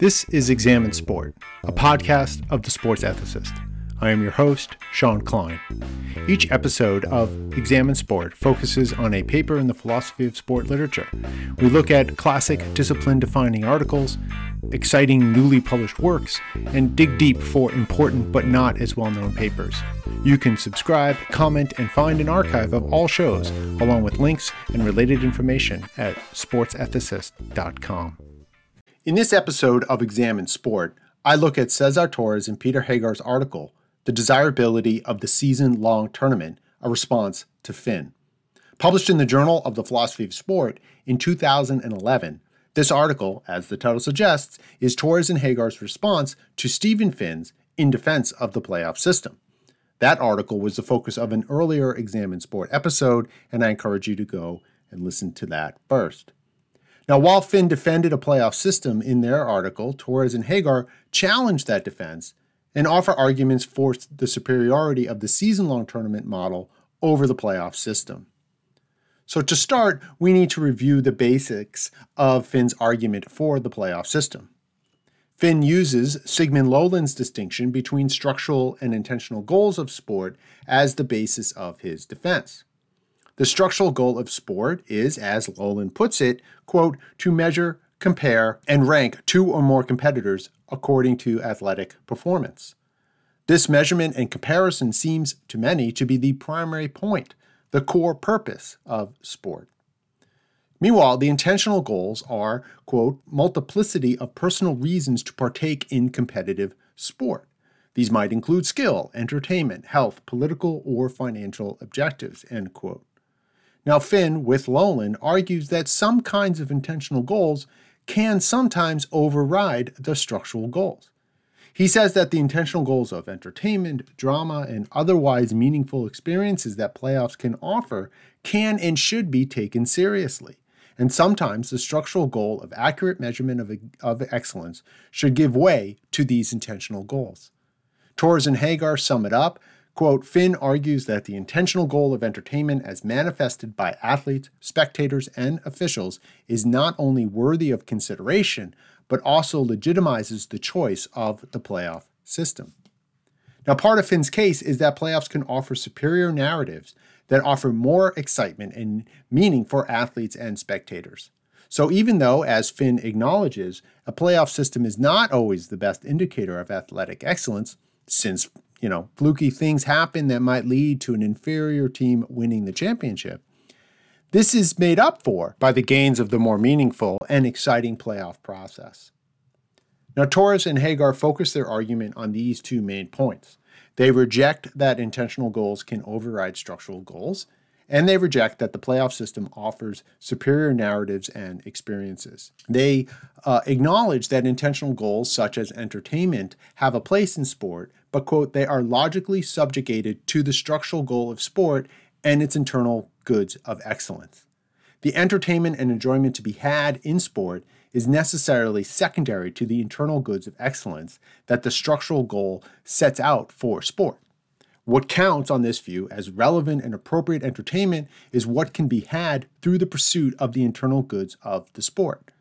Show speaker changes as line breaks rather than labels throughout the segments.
This is Examine Sport, a podcast of the sports ethicist. I am your host, Sean Klein. Each episode of Examine Sport focuses on a paper in the philosophy of sport literature. We look at classic discipline defining articles, exciting newly published works, and dig deep for important but not as well known papers. You can subscribe, comment, and find an archive of all shows, along with links and related information at sportsethicist.com. In this episode of Examine Sport, I look at Cesar Torres and Peter Hager's article, The Desirability of the Season Long Tournament, a Response to Finn. Published in the Journal of the Philosophy of Sport in 2011, this article, as the title suggests, is Torres and Hager's response to Stephen Finn's In Defense of the Playoff System. That article was the focus of an earlier Examine Sport episode, and I encourage you to go and listen to that first. Now, while Finn defended a playoff system in their article, Torres and Hager challenged that defense and offer arguments for the superiority of the season long tournament model over the playoff system. So, to start, we need to review the basics of Finn's argument for the playoff system. Finn uses Sigmund Loland's distinction between structural and intentional goals of sport as the basis of his defense. The structural goal of sport is, as Loland puts it, quote, to measure, compare, and rank two or more competitors according to athletic performance. This measurement and comparison seems to many to be the primary point, the core purpose of sport. Meanwhile, the intentional goals are, quote, multiplicity of personal reasons to partake in competitive sport. These might include skill, entertainment, health, political, or financial objectives, end quote. Now, Finn, with Loland, argues that some kinds of intentional goals can sometimes override the structural goals. He says that the intentional goals of entertainment, drama, and otherwise meaningful experiences that playoffs can offer can and should be taken seriously. And sometimes the structural goal of accurate measurement of, of excellence should give way to these intentional goals. Torres and Hager sum it up Quote, Finn argues that the intentional goal of entertainment as manifested by athletes, spectators, and officials is not only worthy of consideration, but also legitimizes the choice of the playoff system. Now, part of Finn's case is that playoffs can offer superior narratives that offer more excitement and meaning for athletes and spectators. So, even though, as Finn acknowledges, a playoff system is not always the best indicator of athletic excellence, since you know, fluky things happen that might lead to an inferior team winning the championship. This is made up for by the gains of the more meaningful and exciting playoff process. Now, Torres and Hager focus their argument on these two main points. They reject that intentional goals can override structural goals, and they reject that the playoff system offers superior narratives and experiences. They uh, acknowledge that intentional goals, such as entertainment, have a place in sport, but, quote, they are logically subjugated to the structural goal of sport and its internal goods of excellence. The entertainment and enjoyment to be had in sport is necessarily secondary to the internal goods of excellence that the structural goal sets out for sport. What counts on this view as relevant and appropriate entertainment is what can be had through the pursuit of the internal goods of the sport.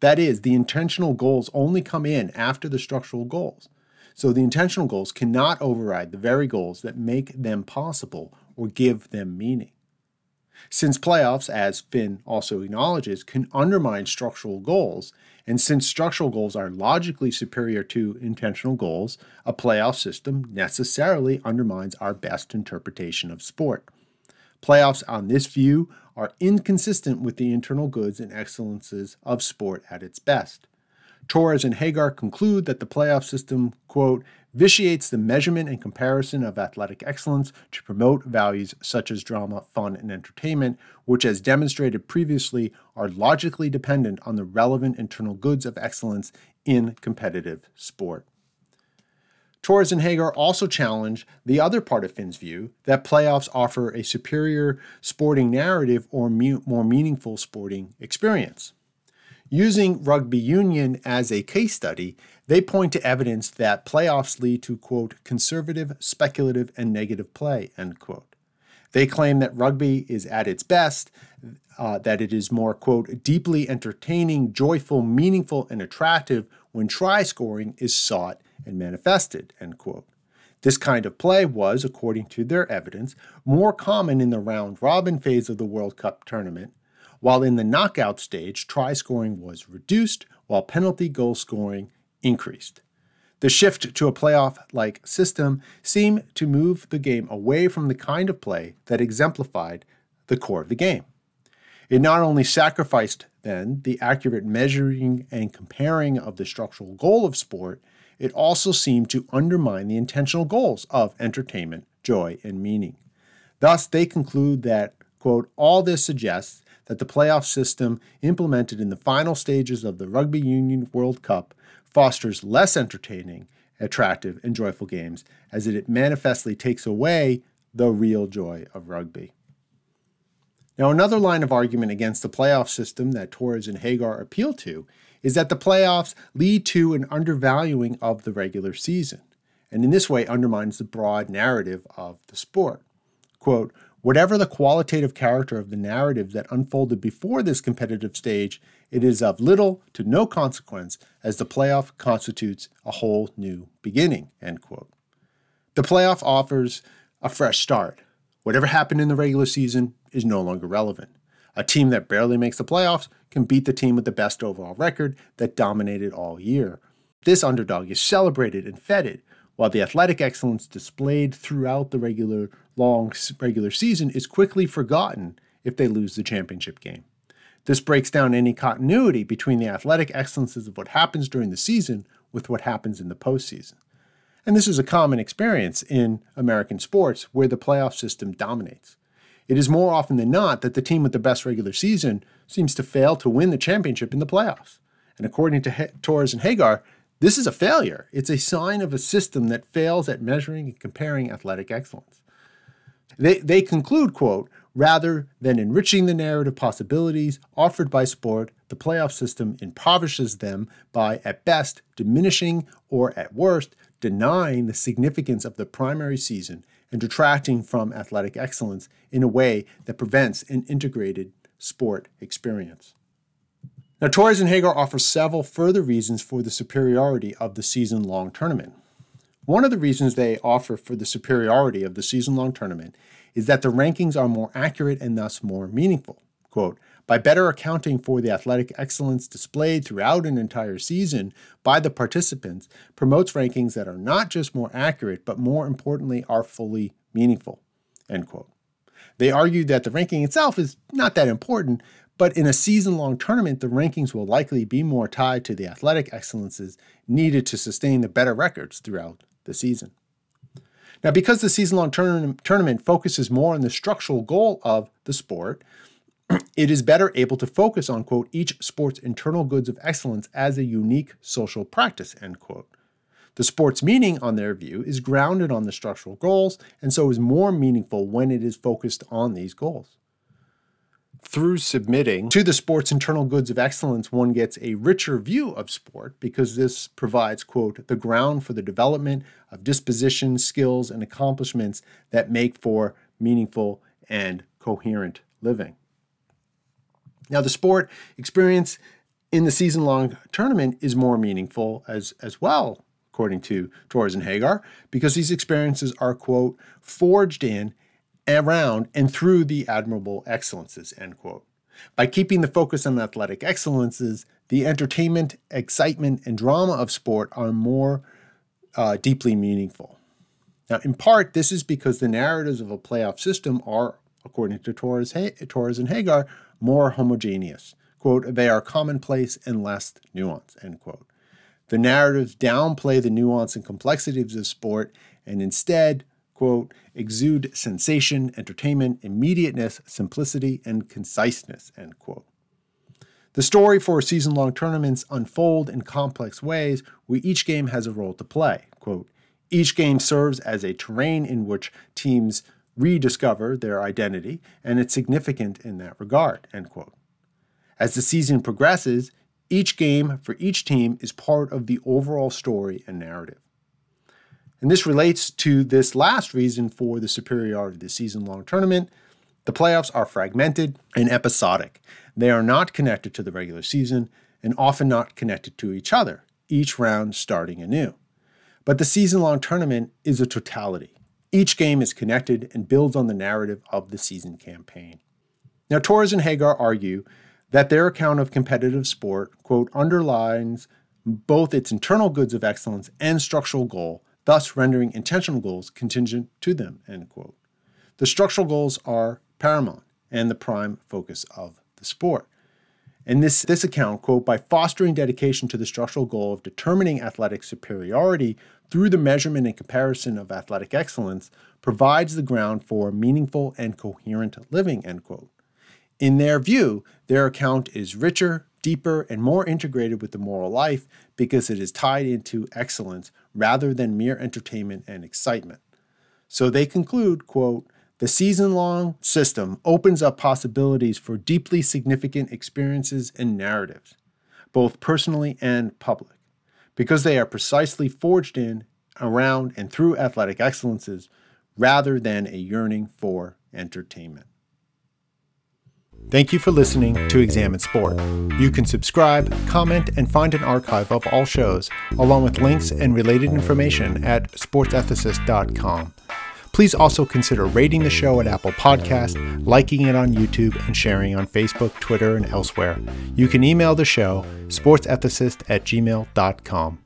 That is, the intentional goals only come in after the structural goals. So the intentional goals cannot override the very goals that make them possible or give them meaning. Since playoffs, as Finn also acknowledges, can undermine structural goals, and since structural goals are logically superior to intentional goals, a playoff system necessarily undermines our best interpretation of sport. Playoffs on this view are inconsistent with the internal goods and excellences of sport at its best. Torres and Hager conclude that the playoff system, quote, vitiates the measurement and comparison of athletic excellence to promote values such as drama, fun, and entertainment, which, as demonstrated previously, are logically dependent on the relevant internal goods of excellence in competitive sport. Torres and Hager also challenge the other part of Finn's view that playoffs offer a superior sporting narrative or more meaningful sporting experience. Using rugby union as a case study, they point to evidence that playoffs lead to, quote, conservative, speculative, and negative play, end quote. They claim that rugby is at its best, uh, that it is more, quote, deeply entertaining, joyful, meaningful, and attractive when try scoring is sought and manifested, end quote. This kind of play was, according to their evidence, more common in the round robin phase of the World Cup tournament, while in the knockout stage, try scoring was reduced while penalty goal scoring increased. The shift to a playoff like system seemed to move the game away from the kind of play that exemplified the core of the game. It not only sacrificed, then, the accurate measuring and comparing of the structural goal of sport, it also seemed to undermine the intentional goals of entertainment, joy, and meaning. Thus, they conclude that, quote, all this suggests that the playoff system implemented in the final stages of the Rugby Union World Cup fosters less entertaining, attractive, and joyful games, as it manifestly takes away the real joy of rugby. Now, another line of argument against the playoff system that Torres and Hager appeal to is that the playoffs lead to an undervaluing of the regular season, and in this way undermines the broad narrative of the sport. Quote, Whatever the qualitative character of the narrative that unfolded before this competitive stage, it is of little to no consequence as the playoff constitutes a whole new beginning. End quote. The playoff offers a fresh start. Whatever happened in the regular season is no longer relevant. A team that barely makes the playoffs can beat the team with the best overall record that dominated all year. This underdog is celebrated and feted, while the athletic excellence displayed throughout the regular long regular season is quickly forgotten if they lose the championship game. This breaks down any continuity between the athletic excellences of what happens during the season with what happens in the postseason. And this is a common experience in American sports where the playoff system dominates. It is more often than not that the team with the best regular season seems to fail to win the championship in the playoffs. And according to he- Torres and Hager, this is a failure. It's a sign of a system that fails at measuring and comparing athletic excellence. They, they conclude, quote, rather than enriching the narrative possibilities offered by sport, the playoff system impoverishes them by, at best, diminishing or, at worst, denying the significance of the primary season and detracting from athletic excellence in a way that prevents an integrated sport experience. Now, Torres and Hager offer several further reasons for the superiority of the season long tournament. One of the reasons they offer for the superiority of the season long tournament is that the rankings are more accurate and thus more meaningful. Quote, by better accounting for the athletic excellence displayed throughout an entire season by the participants promotes rankings that are not just more accurate, but more importantly, are fully meaningful. End quote. They argue that the ranking itself is not that important, but in a season long tournament, the rankings will likely be more tied to the athletic excellences needed to sustain the better records throughout the season. Now, because the season long tournament focuses more on the structural goal of the sport, it is better able to focus on, quote, each sport's internal goods of excellence as a unique social practice, end quote. The sport's meaning, on their view, is grounded on the structural goals and so is more meaningful when it is focused on these goals. Through submitting to the sport's internal goods of excellence, one gets a richer view of sport because this provides, quote, the ground for the development of dispositions, skills, and accomplishments that make for meaningful and coherent living. Now, the sport experience in the season long tournament is more meaningful as, as well, according to Torres and Hager, because these experiences are, quote, forged in, around, and through the admirable excellences, end quote. By keeping the focus on athletic excellences, the entertainment, excitement, and drama of sport are more uh, deeply meaningful. Now, in part, this is because the narratives of a playoff system are, according to Torres, Torres and Hager, more homogeneous. Quote, they are commonplace and less nuanced, end quote. The narratives downplay the nuance and complexities of sport and instead, quote, exude sensation, entertainment, immediateness, simplicity, and conciseness, end quote. The story for season long tournaments unfold in complex ways where each game has a role to play. Quote, each game serves as a terrain in which teams rediscover their identity, and it's significant in that regard. End quote. As the season progresses, each game for each team is part of the overall story and narrative. And this relates to this last reason for the superiority of the season long tournament. The playoffs are fragmented and episodic. They are not connected to the regular season and often not connected to each other, each round starting anew. But the season long tournament is a totality. Each game is connected and builds on the narrative of the season campaign. Now, Torres and Hager argue that their account of competitive sport, quote, underlines both its internal goods of excellence and structural goal, thus rendering intentional goals contingent to them, end quote. The structural goals are paramount and the prime focus of the sport. In this, this account, quote, by fostering dedication to the structural goal of determining athletic superiority through the measurement and comparison of athletic excellence, provides the ground for meaningful and coherent living, end quote. In their view, their account is richer, deeper, and more integrated with the moral life because it is tied into excellence rather than mere entertainment and excitement. So they conclude, quote, the season long system opens up possibilities for deeply significant experiences and narratives, both personally and public, because they are precisely forged in, around, and through athletic excellences rather than a yearning for entertainment. Thank you for listening to Examine Sport. You can subscribe, comment, and find an archive of all shows, along with links and related information at sportsethicist.com. Please also consider rating the show at Apple Podcast, liking it on YouTube, and sharing on Facebook, Twitter, and elsewhere. You can email the show, sportsethicist at gmail.com.